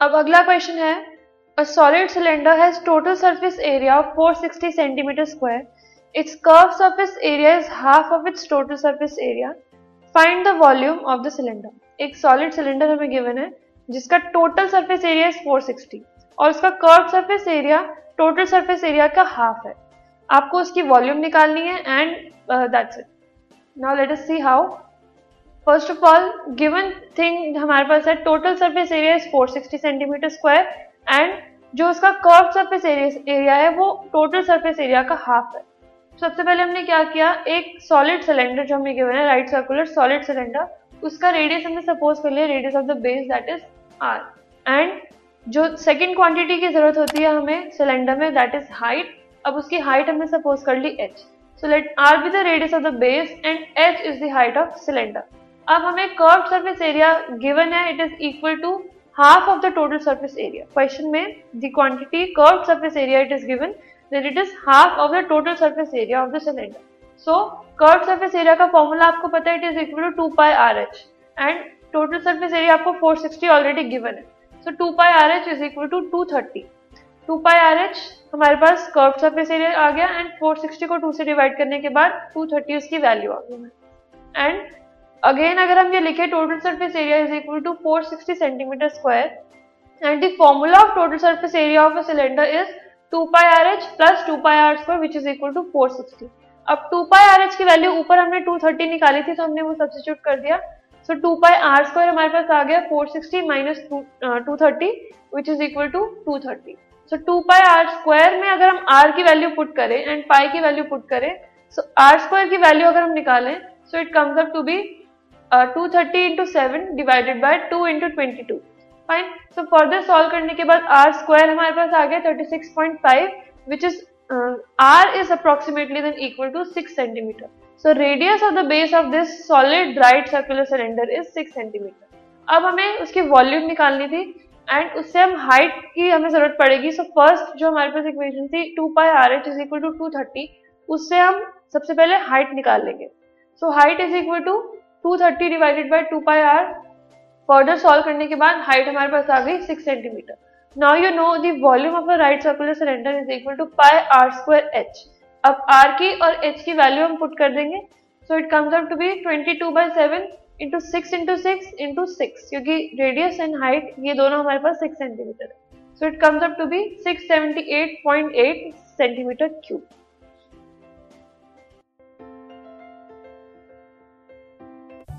अब अगला क्वेश्चन है a solid cylinder has total surface area of 460 centimetre square its curve surface area is half of its total surface area find the volume of the cylinder एक solid cylinder हमें given है, जिसका total surface area is 460 और उसका curve surface area total surface area का half है। आपको उसकी वॉल्यूम निकालनी है and that's it now let us see how first of all given thing हमारे पास है total surface area is 460 centimetre square and जो उसका कर्व सरफेस एरिया है, वो टोटल सरफेस एरिया का हाफ़ है। सबसे पहले हमने क्या किया? एक सॉलिड सिलेंडर जो हमें गिवन है राइट सर्कुलर सॉलिड सिलेंडर उसका रेडियस हमने सपोज़ कर लिया radius of the base that is R and जो सेकेंड क्वांटिटी की ज़रूरत होती है हमें सिलेंडर में दैट इज़ हाइट अब उसकी हाइट हमने सपोज़ कर ली H so let R be the radius of the base and H is the height of cylinder अब हमें कर्व सरफेस एरिया गिवन है it is equal to half of the total surface area question में the quantity curve surface area it is given that it is half of the total surface area of the cylinder so curve surface area का formula आपको पता है it is equal to two pi R H and total surface area आपको 460 already given है. So two pi R H is equal to two thirty two pi R H हमारे पास curve surface area आ गया and 460 को 2 से divide करने के बाद 230 उसकी वैल्यू आ गई एंड अगेन अगर हम ये लिखे total surface area is equal to 460 centimetre square and the formula of total surface area of a cylinder is 2 pi R H plus two pi R square which is equal to 460 अब 2 pi are H की value ऊपर हमने 230 निकाली थी तो हमने वो substitute कर दिया। So two pi R square हमारे पास आ गया 460 sixty minus two thirty which is equal to two thirty so two pi R square में अगर हम आर की वैल्यू पुट करें एंड पाई की वैल्यू पुट करें सो आर स्क्वायर की वैल्यू अगर हम निकालें so it comes up to be two thirty into seven divided by two into twenty two fine so further solve करने के बाद आर स्क्वायर हमारे पास आ गया thirty six point five which is R is approximately then equal to six centimetre So, radius of the base of this solid right circular cylinder is 6 cm. अब हमें उसकी वॉल्यूम निकालनी थी एंड उससे हम हाइट की हमें ज़रूरत पड़ेगी। सो so फ़र्स्ट जो हमारे पास इक्वेशन थी two pi R H is equal to two thirty उससे हम सबसे पहले हाइट निकाल लेंगे। So height is equal to two thirty divided by two pi R further solve करने के बाद हाइट हमारे पास आ गई six centimetre now you know the volume of a right circular cylinder is equal to pi R square H अब are की और एच की वैल्यू हम पुट कर देंगे. So it comes up to be twenty two by seven into six into six into six क्योंकि radius and height ये दोनों हमारे पास सिक्स सेंटीमीटर है. So it comes up to be six seventy eight point eight centimetre cube